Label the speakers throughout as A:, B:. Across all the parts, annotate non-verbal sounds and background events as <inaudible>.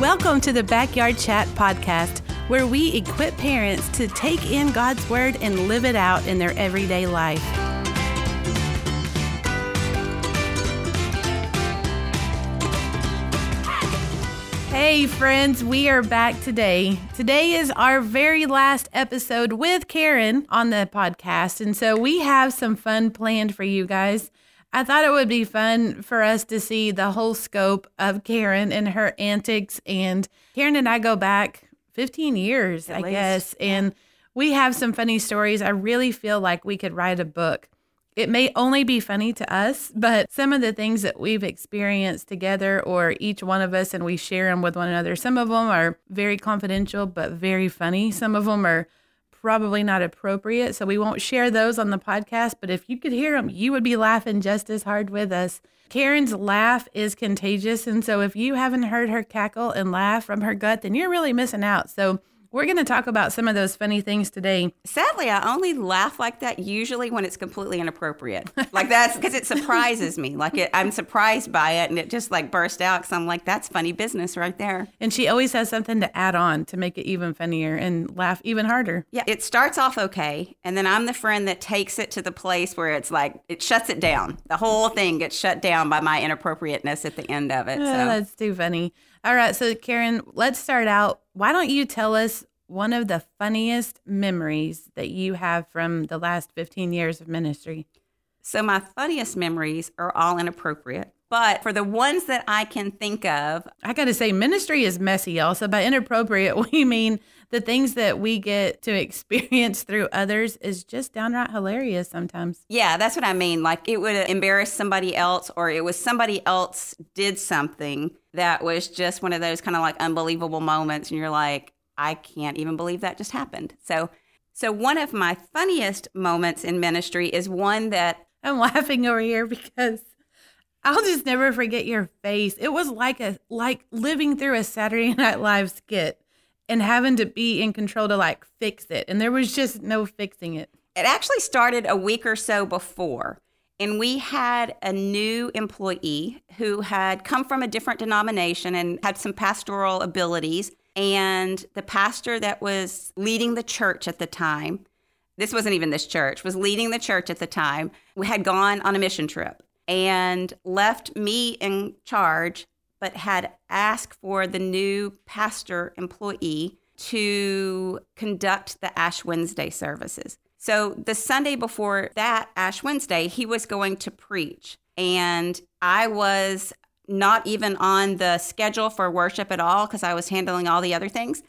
A: Welcome to the Backyard Chat podcast, where we equip parents to take in God's Word and live it out in their everyday life. Hey, friends, we are back today. Today is our very last episode with Karen on the podcast. And so we have some fun planned for you guys. I thought it would be fun for us to see the whole scope of Karen and her antics. And Karen and I go back 15 years,
B: At
A: I
B: least.
A: guess. And we have some funny stories. I really feel like we could write a book. It may only be funny to us, but some of the things that we've experienced together, or each one of us, and we share them with one another, some of them are very confidential, but very funny. Some of them are probably not appropriate. So we won't share those on the podcast. But if you could hear them, you would be laughing just as hard with us. Karen's laugh is contagious. And so if you haven't heard her cackle and laugh from her gut, then you're really missing out. So we're going to talk about some of those funny things today.
B: Sadly, I only laugh like that usually when it's completely inappropriate. Like that's because it surprises me. Like it, I'm surprised by it, and it just like burst out because I'm like, "That's funny business right there."
A: And she always has something to add on to make it even funnier and laugh even harder.
B: Yeah, it starts off okay, and then I'm the friend that takes it to the place where it's like it shuts it down. The whole thing gets shut down by my inappropriateness at the end of it.
A: Oh,
B: So
A: that's too funny. All right. So, Karen, let's start out. Why don't you tell us one of the funniest memories that you have from the last 15 years of ministry?
B: So my funniest memories are all inappropriate. But for the ones that I can think of,
A: I got to say, ministry is messy also. By inappropriate, <laughs> we mean the things that we get to experience through others is just downright hilarious sometimes.
B: yeah, that's what I mean. Like it would embarrass somebody else, or it was somebody else did something that was just one of those kind of like unbelievable moments. And you're like, I can't even believe that just happened. So, so one of my funniest moments in ministry is one that
A: I'm laughing over here because I'll just never forget your face. It was like a like living through a Saturday <laughs> Night Live skit and having to be in control to like fix it. And there was just no fixing it.
B: It actually started a week or so before. And we had a new employee who had come from a different denomination and had some pastoral abilities. And the pastor that was leading the church at the time, this wasn't even this church, was leading the church at the time, we had gone on a mission trip and left me in charge, but had asked for the new pastor employee to conduct the Ash Wednesday services. So the Sunday before that Ash Wednesday, he was going to preach. And I was not even on the schedule for worship at all because I was handling all the other things.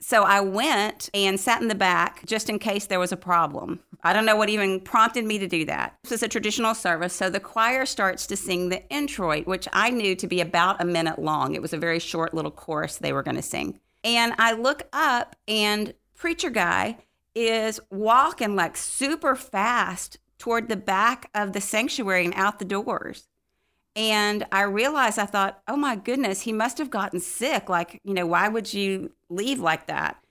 B: So I went and sat in the back just in case there was a problem. I don't know what even prompted me to do that. This is a traditional service. So the choir starts to sing the introit, which I knew to be about a minute long. It was a very short little chorus they were going to sing. And I look up, and preacher guy is walking like super fast toward the back of the sanctuary and out the doors. And I realized, I thought, oh my goodness, he must have gotten sick. Like, you know, why would you leave like that?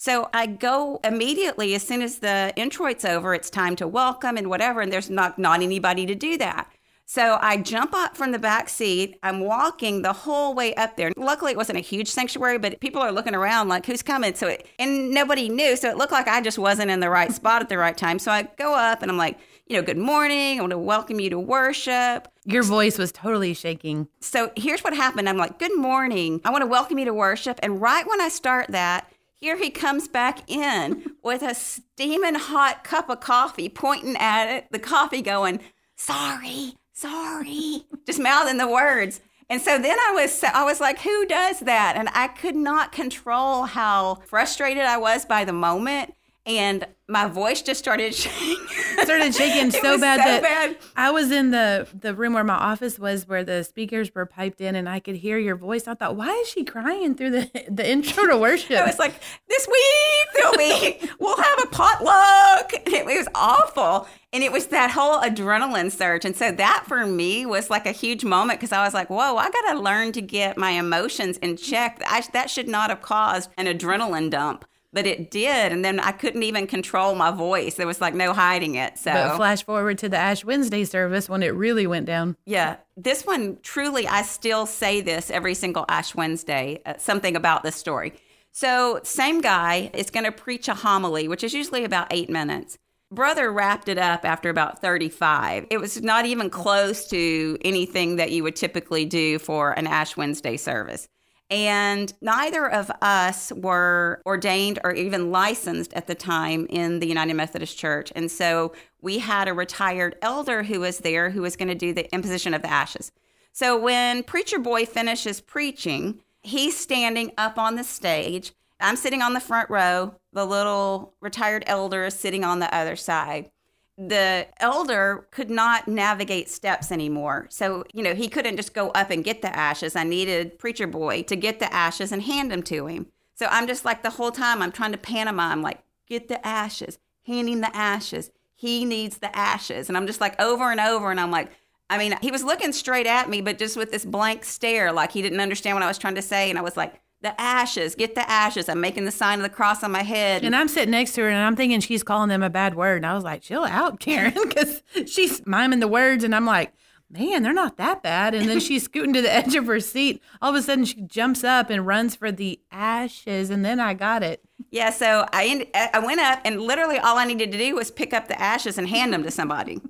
B: So I go immediately as soon as the introit's over, it's time to welcome and whatever, and there's not not anybody to do that. So I jump up from the back seat. I'm walking the whole way up there. Luckily, it wasn't a huge sanctuary, but people are looking around like, who's coming? So, it, and nobody knew. So it looked like I just wasn't in the right spot at the right time. So I go up and I'm like, you know, good morning. I want to welcome you to worship.
A: Your voice was totally shaking.
B: So here's what happened. I'm like, good morning. I want to welcome you to worship. And right when I start that, here he comes back in with a steaming hot cup of coffee, pointing at it, the coffee going, sorry, sorry, just mouthing the words. And so then I was I was like, who does that? And I could not control how frustrated I was by the moment. And my voice just started shaking. <laughs>
A: Started shaking <laughs> so bad
B: so
A: that
B: bad.
A: I was in the the room where my office was, where the speakers were piped in, and I could hear your voice. I thought, why is she crying through the <laughs> the intro to worship?
B: I was like, this week there'll be, we'll have a potluck. It was awful. And it was that whole adrenaline surge. And so that for me was like a huge moment because I was like, whoa, I got to learn to get my emotions in check. I, that should not have caused an adrenaline dump. But it did. And then I couldn't even control my voice. There was like no hiding it. So,
A: But flash forward to the Ash Wednesday service when it really went down.
B: yeah, this one truly, I still say this every single Ash Wednesday, uh, something about this story. So, same guy is going to preach a homily, which is usually about eight minutes. Brother wrapped it up after about 35. It was not even close to anything that you would typically do for an Ash Wednesday service. And neither of us were ordained or even licensed at the time in the United Methodist Church. And so we had a retired elder who was there who was going to do the imposition of the ashes. So when Preacher Boy finishes preaching, he's standing up on the stage. I'm sitting on the front row. The little retired elder is sitting on the other side the elder could not navigate steps anymore. So, you know, he couldn't just go up and get the ashes. I needed preacher boy to get the ashes and hand them to him. So I'm just like the whole time I'm trying to pantomime, like, get the ashes, handing the ashes. He needs the ashes. And I'm just like over and over. And I'm like, I mean, he was looking straight at me, but just with this blank stare, like he didn't understand what I was trying to say. And I was like, the ashes, get the ashes. I'm making the sign of the cross on my head.
A: And I'm sitting next to her and I'm thinking she's calling them a bad word. And I was like, chill out, Karen, <laughs> because she's miming the words. And I'm like, man, they're not that bad. And then she's scooting to the <laughs> edge of her seat. All of a sudden, she jumps up and runs for the ashes. And then I got it.
B: Yeah, so I I went up and literally all I needed to do was pick up the ashes and hand them to somebody.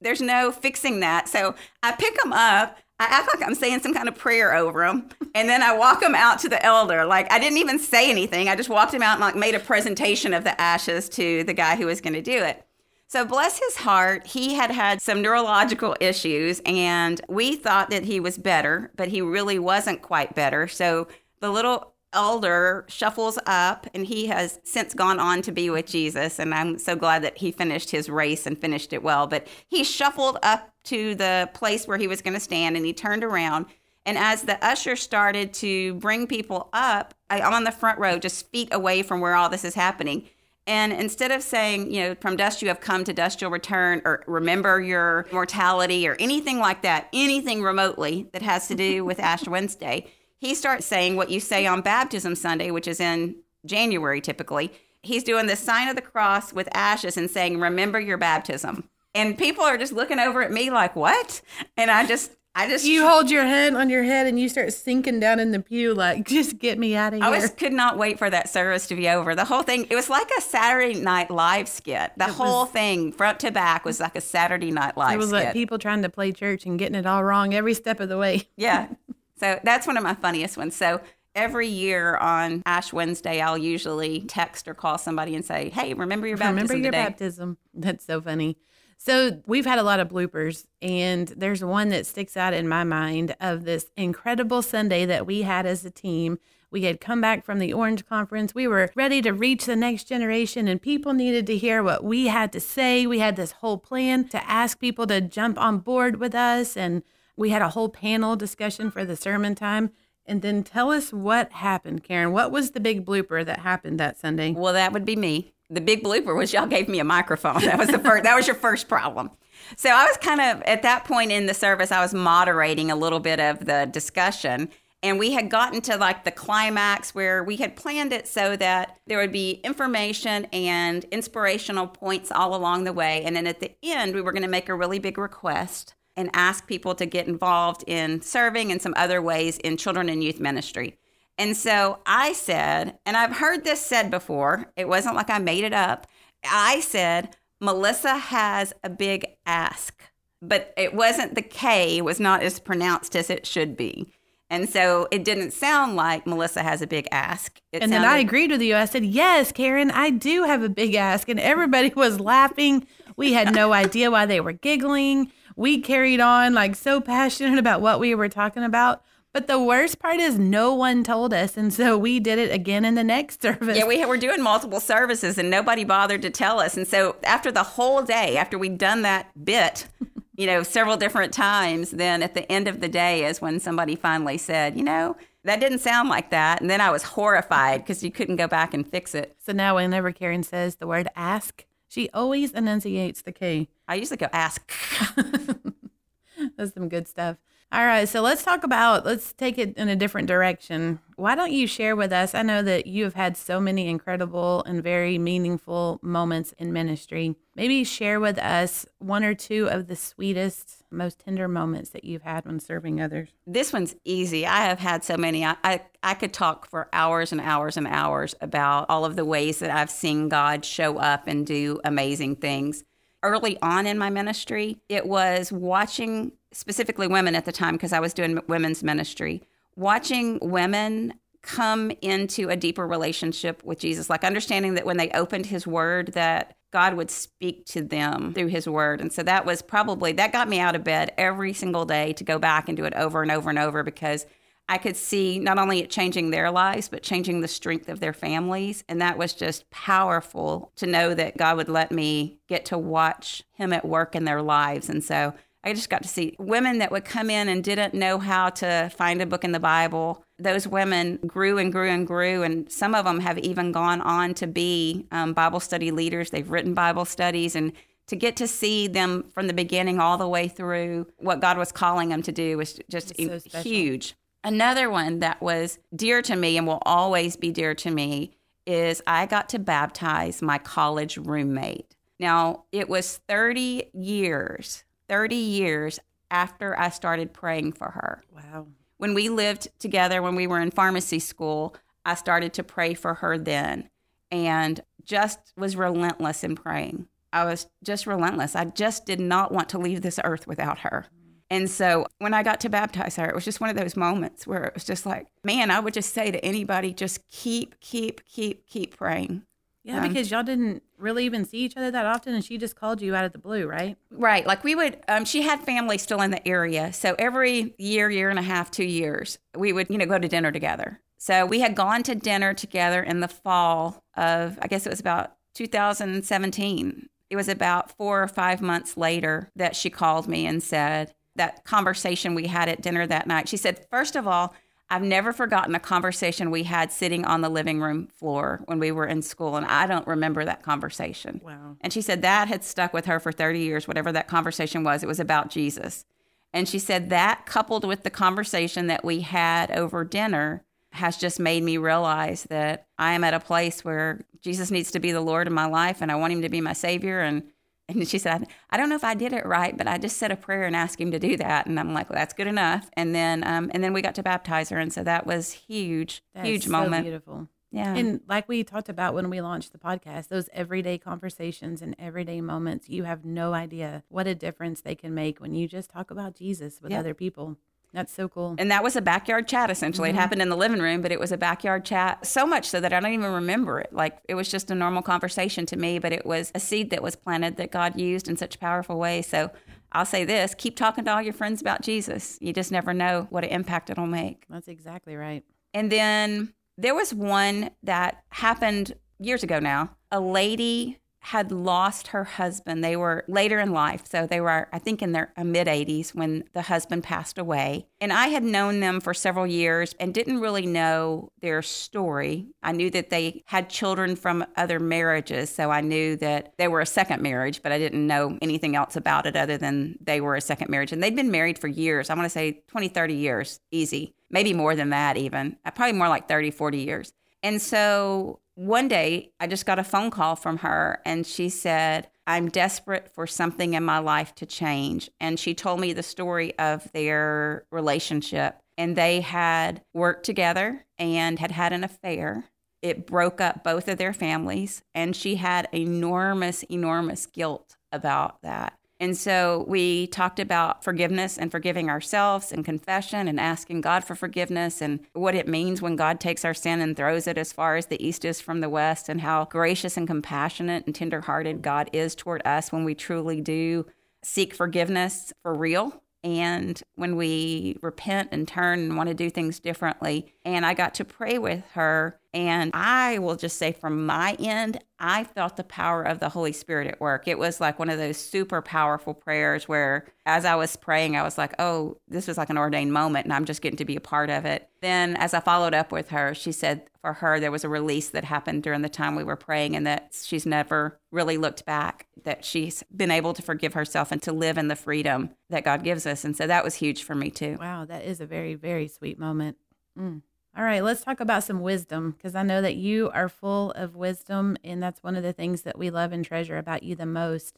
B: There's no fixing that. So I pick them up. I act like I'm saying some kind of prayer over them, and then I walk them out to the elder. Like I didn't even say anything. I just walked him out and like made a presentation of the ashes to the guy who was going to do it. So bless his heart, he had had some neurological issues, and we thought that he was better, but he really wasn't quite better. So the little elder shuffles up, and he has since gone on to be with Jesus. And I'm so glad that he finished his race and finished it well. But he shuffled up to the place where he was going to stand, and he turned around. And as the usher started to bring people up, I'm on the front row, just feet away from where all this is happening. And instead of saying, you know, from dust you have come, to dust you'll return, or remember your mortality, or anything like that, anything remotely that has to do with Ash Wednesday, he starts saying what you say on Baptism Sunday, which is in January typically. He's doing the sign of the cross with ashes and saying, Remember your baptism. And people are just looking over at me like, What? And I just, I just,
A: You hold your head on your head and you start sinking down in the pew, like, just get me out of here.
B: I was could not wait for that service to be over. The whole thing, it was like a Saturday Night Live skit. The whole thing, front to back, was like a Saturday Night Live
A: it was
B: skit.
A: like people trying to play church and getting it all wrong every step of the way.
B: Yeah. <laughs> So that's one of my funniest ones. So every year on Ash Wednesday, I'll usually text or call somebody and say, "Hey, remember your baptism
A: Remember your
B: today?"
A: baptism. <laughs> That's so funny. So we've had a lot of bloopers, and there's one that sticks out in my mind of this incredible Sunday that we had as a team. We had come back from the Orange Conference. We were ready to reach the next generation, and people needed to hear what we had to say. We had this whole plan to ask people to jump on board with us, and we had a whole panel discussion for the sermon time. And then tell us what happened, Karen. What was the big blooper that happened that Sunday?
B: Well, that would be me. The big blooper was y'all gave me a microphone. That was the first. that was your first problem. So I was kind of at that point in the service, I was moderating a little bit of the discussion, and we had gotten to like the climax where we had planned it so that there would be information and inspirational points all along the way, and then at the end, we were going to make a really big request and ask people to get involved in serving and some other ways in children and youth ministry. And so I said, and I've heard this said before, it wasn't like I made it up. I said, Melissa has a big ask, but it wasn't the K was not as pronounced as it should be. And so it didn't sound like Melissa has a big ask. It
A: And then I agreed with you. I said, Yes, Karen, I do have a big ask. And everybody was laughing. We had no idea why they were giggling. We carried on like so passionate about what we were talking about. But the worst part is no one told us. And so we did it again in the next <laughs> service.
B: Yeah, we were doing multiple services and nobody bothered to tell us. And so after the whole day, after we'd done that bit, <laughs> you know, several different times, then at the end of the day is when somebody finally said, you know, that didn't sound like that. And then I was horrified because you couldn't go back and fix it.
A: so now whenever Karen says the word ask, she always enunciates the K.
B: I usually go ask. <laughs>
A: That's some good stuff. All right, so let's talk about let's take it in a different direction. Why don't you share with us? I know that you have had so many incredible and very meaningful moments in ministry. Maybe share with us one or two of the sweetest, most tender moments that you've had when serving others.
B: This one's easy. I have had so many. I, I, I could talk for hours and hours and hours about all of the ways that I've seen God show up and do amazing things early on in my ministry, it was watching specifically women at the time because I was doing women's ministry, watching women come into a deeper relationship with Jesus, like understanding that when they opened his word that God would speak to them through his word. And so that was probably that got me out of bed every single day to go back and do it over and over and over because I could see not only it changing their lives, but changing the strength of their families. And that was just powerful to know that God would let me get to watch Him at work in their lives. And so I just got to see women that would come in and didn't know how to find a book in the Bible. Those women grew and grew and grew, and some of them have even gone on to be um, Bible study leaders. They've written Bible studies, and to get to see them from the beginning all the way through what God was calling them to do was just so huge. Another one that was dear to me and will always be dear to me is I got to baptize my college roommate. Now, it was 30 years, 30 years after I started praying for her.
A: Wow.
B: When we lived together, when we were in pharmacy school, I started to pray for her then and just was relentless in praying. I was just relentless. I just did not want to leave this earth without her. And so when I got to baptize her, it was just one of those moments where it was just like, man, I would just say to anybody, just keep, keep, keep, keep praying.
A: Yeah, um, because y'all didn't really even see each other that often, and she just called you out of the blue, right?
B: Right. Like we would, um, she had family still in the area. So every year, year and a half, two years, we would, you know, go to dinner together. So we had gone to dinner together in the fall of, I guess it was about 2017. It was about four or five months later that she called me and said, that conversation we had at dinner that night. She said, First of all, I've never forgotten a conversation we had sitting on the living room floor when we were in school, and I don't remember that conversation.
A: Wow.
B: And she said that had stuck with her for 30 years, whatever that conversation was. It was about Jesus. And she said that coupled with the conversation that we had over dinner has just made me realize that I am at a place where Jesus needs to be the Lord of my life and I want him to be my Savior. And <laughs> and she said, I don't know if I did it right, but I just said a prayer and asked him to do that. And I'm like, well, that's good enough. And then, um, and then we got to baptize her. And so that was huge,
A: that
B: huge
A: so
B: moment.
A: Beautiful.
B: Yeah.
A: And like we talked about when we launched the podcast, those everyday conversations and everyday moments, you have no idea what a difference they can make when you just talk about Jesus with other people. That's so cool.
B: And that was a backyard chat essentially. Mm-hmm. It happened in the living room, but it was a backyard chat so much so that I don't even remember it. Like it was just a normal conversation to me, but it was a seed that was planted that God used in such a powerful ways. So I'll say this keep talking to all your friends about Jesus. You just never know what an impact it'll make.
A: That's exactly right.
B: And then there was one that happened years ago now. A lady had lost her husband. They were later in life, so they were, I think, in their mid 80s when the husband passed away. And I had known them for several years and didn't really know their story. I knew that they had children from other marriages, so I knew that they were a second marriage, but I didn't know anything else about it other than they were a second marriage. And they'd been married for years. I want to say 20, 30 years, easy. Maybe more than that, even. Uh, probably more like 30, 40 years. And so one day I just got a phone call from her and she said, I'm desperate for something in my life to change. And she told me the story of their relationship. And they had worked together and had had an affair. It broke up both of their families. And she had enormous, enormous guilt about that. And so we talked about forgiveness and forgiving ourselves and confession and asking God for forgiveness and what it means when God takes our sin and throws it as far as the east is from the west and how gracious and compassionate and tenderhearted God is toward us when we truly do seek forgiveness for real and when we repent and turn and want to do things differently. And I got to pray with her And I will just say, from my end, I felt the power of the Holy Spirit at work. It was like one of those super powerful prayers where, as I was praying, I was like, oh, this was like an ordained moment, and I'm just getting to be a part of it. Then, as I followed up with her, she said for her, there was a release that happened during the time we were praying, and that she's never really looked back, that she's been able to forgive herself and to live in the freedom that God gives us. And so that was huge for me, too.
A: Wow, that is a very, very sweet moment. Mm. All right, let's talk about some wisdom because I know that you are full of wisdom, and that's one of the things that we love and treasure about you the most.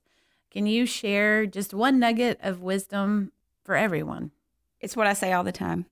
A: Can you share just one nugget of wisdom for everyone?
B: It's what I say all the time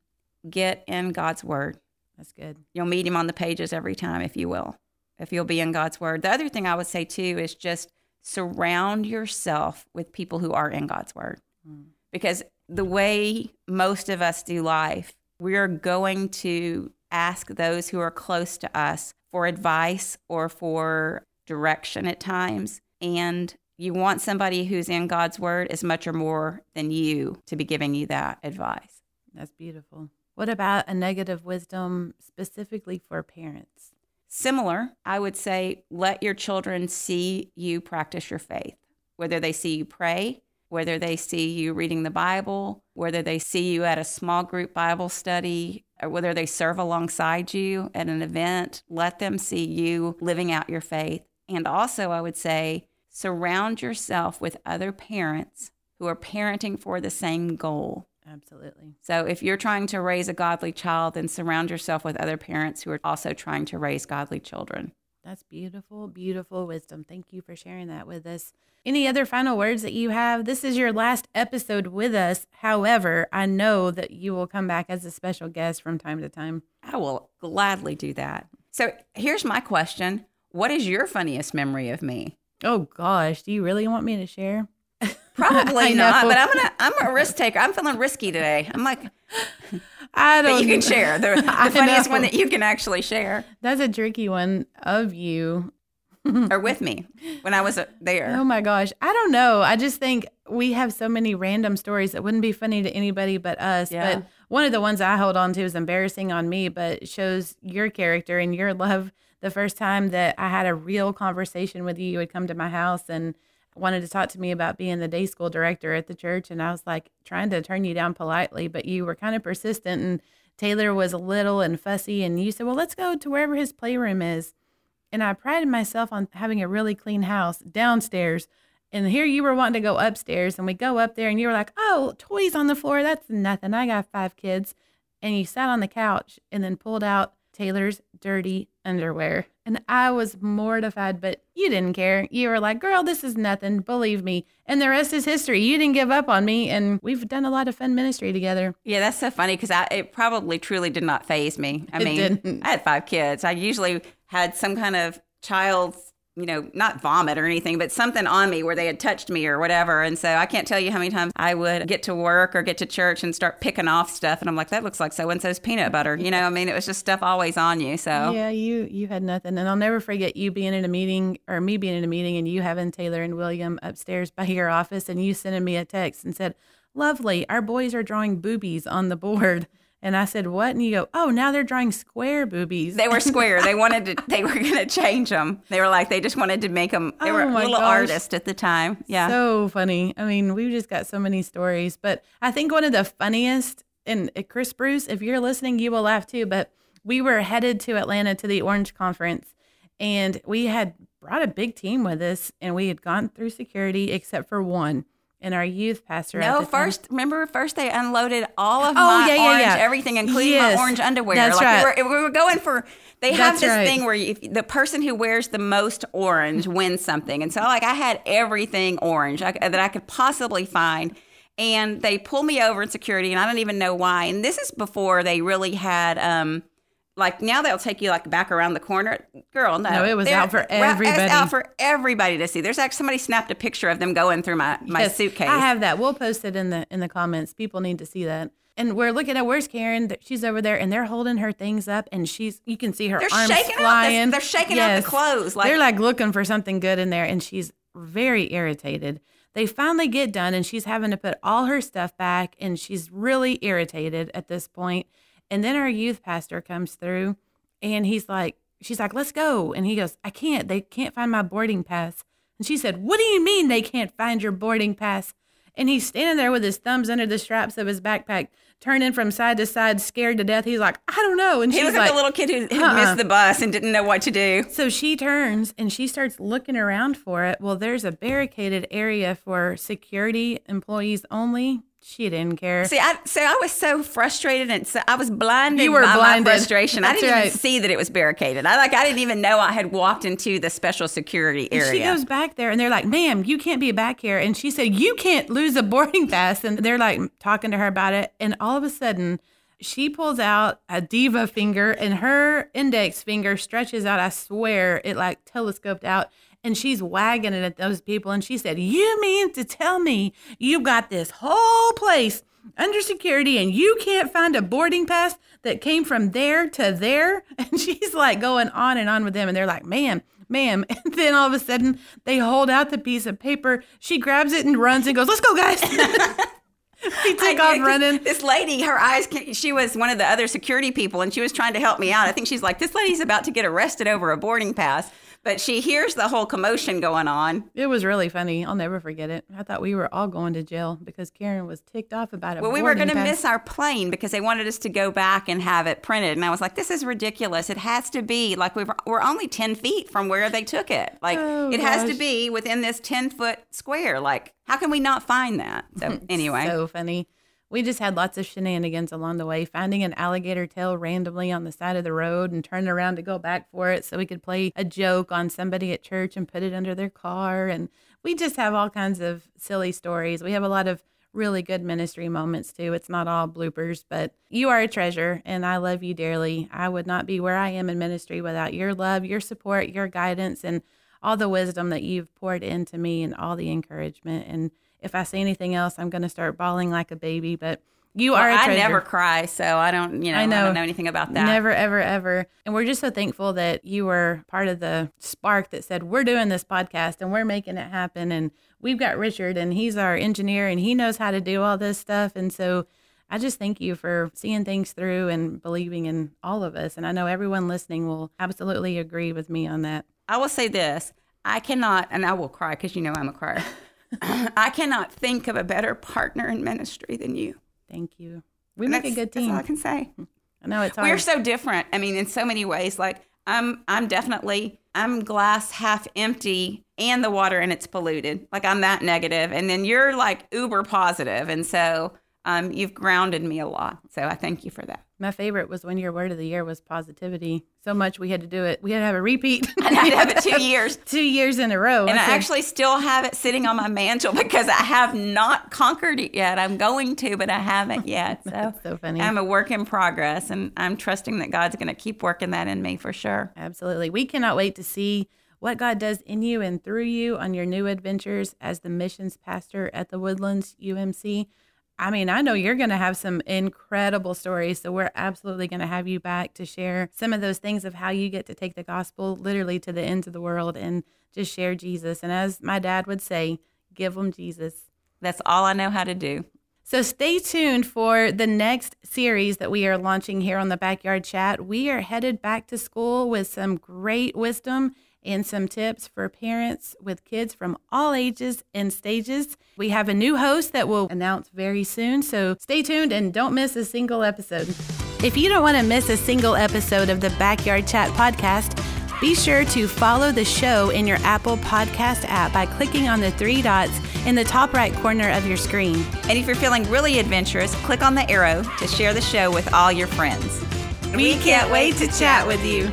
B: get in God's word.
A: That's good.
B: You'll meet him on the pages every time, if you will, if you'll be in God's word. The other thing I would say too is just surround yourself with people who are in God's word. Mm. Because the way most of us do life, we are going to ask those who are close to us for advice or for direction at times. And you want somebody who's in God's word as much or more than you to be giving you that advice.
A: That's beautiful. What about a negative wisdom specifically for parents?
B: Similar, I would say let your children see you practice your faith, whether they see you pray, whether they see you reading the Bible, whether they see you at a small group Bible study, or whether they serve alongside you at an event, let them see you living out your faith. And also, I would say, surround yourself with other parents who are parenting for the same goal.
A: Absolutely.
B: So, if you're trying to raise a godly child, then surround yourself with other parents who are also trying to raise godly children.
A: That's beautiful, beautiful wisdom. Thank you for sharing that with us. Any other final words that you have? This is your last episode with us. However, I know that you will come back as a special guest from time to time.
B: I will gladly do that. So here's my question What is your funniest memory of me?
A: Oh, gosh. Do you really want me to share? <laughs>
B: Probably not, but I'm gonna. I'm a risk taker. I'm feeling risky today. I'm like, <laughs>
A: I don't.
B: But you can share the, <laughs> the funniest know. one that you can actually share.
A: That's a tricky one of you
B: or with me when I was uh, there.
A: Oh my gosh. I don't know. I just think we have so many random stories that wouldn't be funny to anybody but us. Yeah. But one of the ones I hold on to is embarrassing on me, but shows your character and your love. The first time that I had a real conversation with you, you would come to my house and wanted to talk to me about being the day school director at the church. And I was like trying to turn you down politely, but you were kind of persistent. And Taylor was a little and fussy. And you said, well, let's go to wherever his playroom is and I prided myself on having a really clean house downstairs. And here you were wanting to go upstairs, and we go up there, and you were like, "Oh, toys on the floor. That's nothing. I got five kids." And you sat on the couch and then pulled out Taylor's dirty underwear. And I was mortified, but you didn't care. You were like, girl, this is nothing. Believe me. And the rest is history. You didn't give up on me. And we've done a lot of fun ministry together.
B: Yeah, that's so funny because it probably truly did not faze me. I
A: it
B: mean,
A: didn't.
B: I had five kids. I usually had some kind of child's you know, not vomit or anything, but something on me where they had touched me or whatever. And so I can't tell you how many times I would get to work or get to church and start picking off stuff. And I'm like, that looks like so and so's peanut butter. You know, I mean, it was just stuff always on you. So
A: yeah, you you had nothing. And I'll never forget you being in a meeting or me being in a meeting and you having Taylor and William upstairs by your office and you sending me a text and said, Lovely, our boys are drawing boobies on the board. And I said, "What?" And you go, "Oh, now they're drawing square boobies."
B: They were square. they <laughs> wanted to. They were going to change them. They were like, they just wanted to make them. They oh were a little gosh. artists at the time. Yeah,
A: so funny. I mean, we've just got so many stories. But I think one of the funniest, and uh, Chris Bruce, if you're listening, you will laugh too. But we were headed to Atlanta to the Orange Conference, and we had brought a big team with us, and we had gone through security except for one and our youth pastor.
B: No, first remember first they unloaded all of oh, my yeah, orange yeah, yeah. everything, including yes. my orange underwear.
A: That's
B: like
A: right.
B: we, were, we were going for. They have That's this right. thing where you, the person who wears the most orange wins something, and so like I had everything orange I, that I could possibly find. And they pull me over in security, and I don't even know why. And this is before they really had um, like now they'll take you like back around the corner. Girl, no,
A: no, it was out for everybody. It's
B: out for everybody to see. There's actually somebody snapped a picture of them going through my my yes, suitcase. I
A: have that. We'll post it in the in the comments. People need to see that. And we're looking at where's Karen? She's over there, and they're holding her things up, and she's you can see her
B: they're
A: arms
B: shaking
A: flying.
B: They're shaking yes. out the clothes.
A: Like they're like looking for something good in there, and she's very irritated. They finally get done, and she's having to put all her stuff back, and she's really irritated at this point. And then our youth pastor comes through and he's like, she's like, let's go. And he goes, I can't. They can't find my boarding pass. And she said, What do you mean they can't find your boarding pass? And he's standing there with his thumbs under the straps of his backpack, turning from side to side, scared to death. He's like, I don't know. And
B: he was
A: like,
B: like the little kid who, who
A: uh-uh.
B: missed the bus and didn't know what to do.
A: So she turns and she starts looking around for it. Well, there's a barricaded area for security employees only. She didn't care.
B: See, I so I was so frustrated and so I was blinded
A: You were
B: by
A: blinded.
B: my frustration. I didn't
A: right.
B: even see that it was barricaded. I like I didn't even know I had walked into the special security
A: And
B: area.
A: She goes back there and they're like, ma'am, you can't be back here. And she said, you can't lose a boarding pass. And they're like talking to her about it. And all of a sudden, she pulls out a diva finger and her index finger stretches out. I swear it like telescoped out. And she's wagging it at those people. And she said, You mean to tell me you've got this whole place under security and you can't find a boarding pass that came from there to there? <laughs> And she's like going on and on with them. And they're like, Ma'am, ma'am. <laughs> And then all of a sudden they hold out the piece of paper. She grabs it and runs and goes, Let's go, guys. <laughs> he took
B: I
A: off running.
B: This lady, her eyes, she was one of the other security people and she was trying to help me out. I think she's like, this lady's about to get arrested over a boarding pass. But she hears the whole commotion going on.
A: It was really funny. I'll never forget it. I thought we were all going to jail because Karen was ticked off about it.
B: Well, we were going to miss our plane because they wanted us to go back and have it printed. And I was like, this is ridiculous. It has to be like we were, we're only 10 feet from where they took it. Like,
A: Oh,
B: it has to be within this 10 foot square. Like, how can we not find that? So, <laughs> anyway.
A: So funny. We just had lots of shenanigans along the way, finding an alligator tail randomly on the side of the road and turning around to go back for it so we could play a joke on somebody at church and put it under their car. And we just have all kinds of silly stories. We have a lot of really good ministry moments too. It's not all bloopers, but you are a treasure and I love you dearly. I would not be where I am in ministry without your love, your support, your guidance, and all the wisdom that you've poured into me and all the encouragement. And if I say anything else, I'm going to start bawling like a baby. But you
B: Well,
A: are a
B: I never cry, so I don't, you know,
A: I
B: I,
A: know.
B: don't know anything about that.
A: Never, ever, ever. And we're just so thankful that you were part of the spark that said, we're doing this podcast and we're making it happen. And we've got Richard, and he's our engineer, and he knows how to do all this stuff. And so I just thank you for seeing things through and believing in all of us. And I know everyone listening will absolutely agree with me on that.
B: I will say this I cannot, and I will cry because you know I'm a crier. <clears throat> I cannot think of a better partner in ministry than you.
A: Thank you. We
B: And
A: make a good
B: That's
A: team.
B: all I can say. <laughs>
A: I know it's hard.
B: We're so different. I mean, in so many ways. Like I'm, I'm definitely, I'm glass half empty, and the water and it's polluted. Like I'm that negative, and then you're like uber positive, and so um, you've grounded me a lot. So I thank you for that.
A: My favorite was when your word of the year was positivity. So much we had to do it. We had to have a repeat.
B: And <laughs> I have it two <laughs> years.
A: Two years in a row.
B: And I
A: said,
B: actually still have it sitting on my mantle <laughs> because I have not conquered it yet. I'm going to, but I haven't yet. So,
A: That's so funny.
B: I'm a work in progress, and I'm trusting that God's going to keep working that in me for sure.
A: Absolutely. We cannot wait to see what God does in you and through you on your new adventures as the missions pastor at the Woodlands UMC. I mean, I know you're going to have some incredible stories. So we're absolutely going to have you back to share some of those things of how you get to take the gospel literally to the ends of the world and just share Jesus. And as my dad would say, give them Jesus.
B: That's all I know how to do.
A: So stay tuned for the next series that we are launching here on the Backyard Chat. We are headed back to school with some great wisdom and some tips for parents with kids from all ages and stages. We have a new host that will announce very soon, so stay tuned and don't miss a single episode. If you don't want to miss a single episode of the Backyard Chat podcast, be sure to follow the show in your Apple Podcast app by clicking on the three dots in the top right corner of your screen.
B: And if you're feeling really adventurous, click on the arrow to share the show with all your friends.
A: We can't wait to chat with you.